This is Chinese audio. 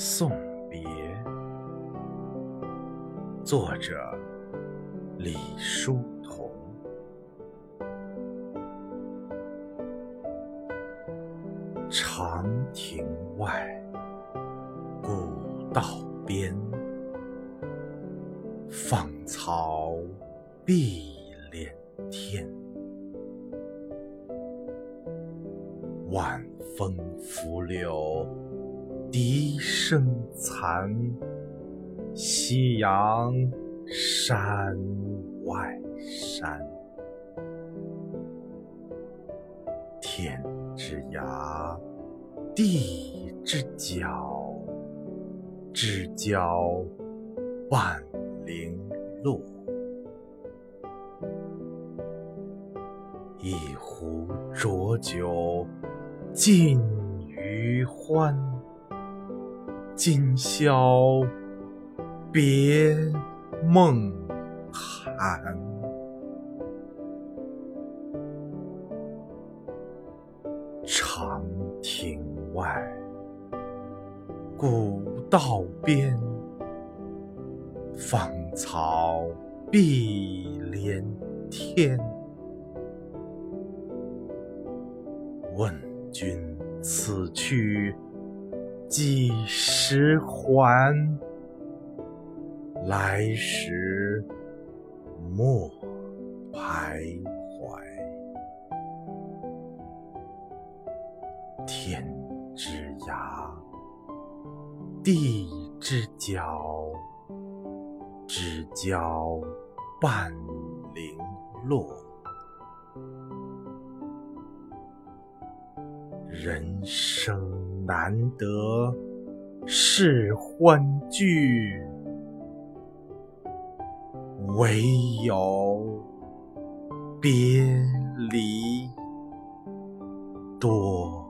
送别，作者李叔同。长亭外，古道边，芳草碧连天。晚风拂柳，笛声残。夕阳山外山，天之涯，地之角，知交半零落。一壶浊酒尽余欢，今宵别梦寒。长亭外，古道边，芳草碧连天。问君此去几时还？来时莫徘徊。天之涯，地之角，知交半零落。人生难得是欢聚，唯有别离多。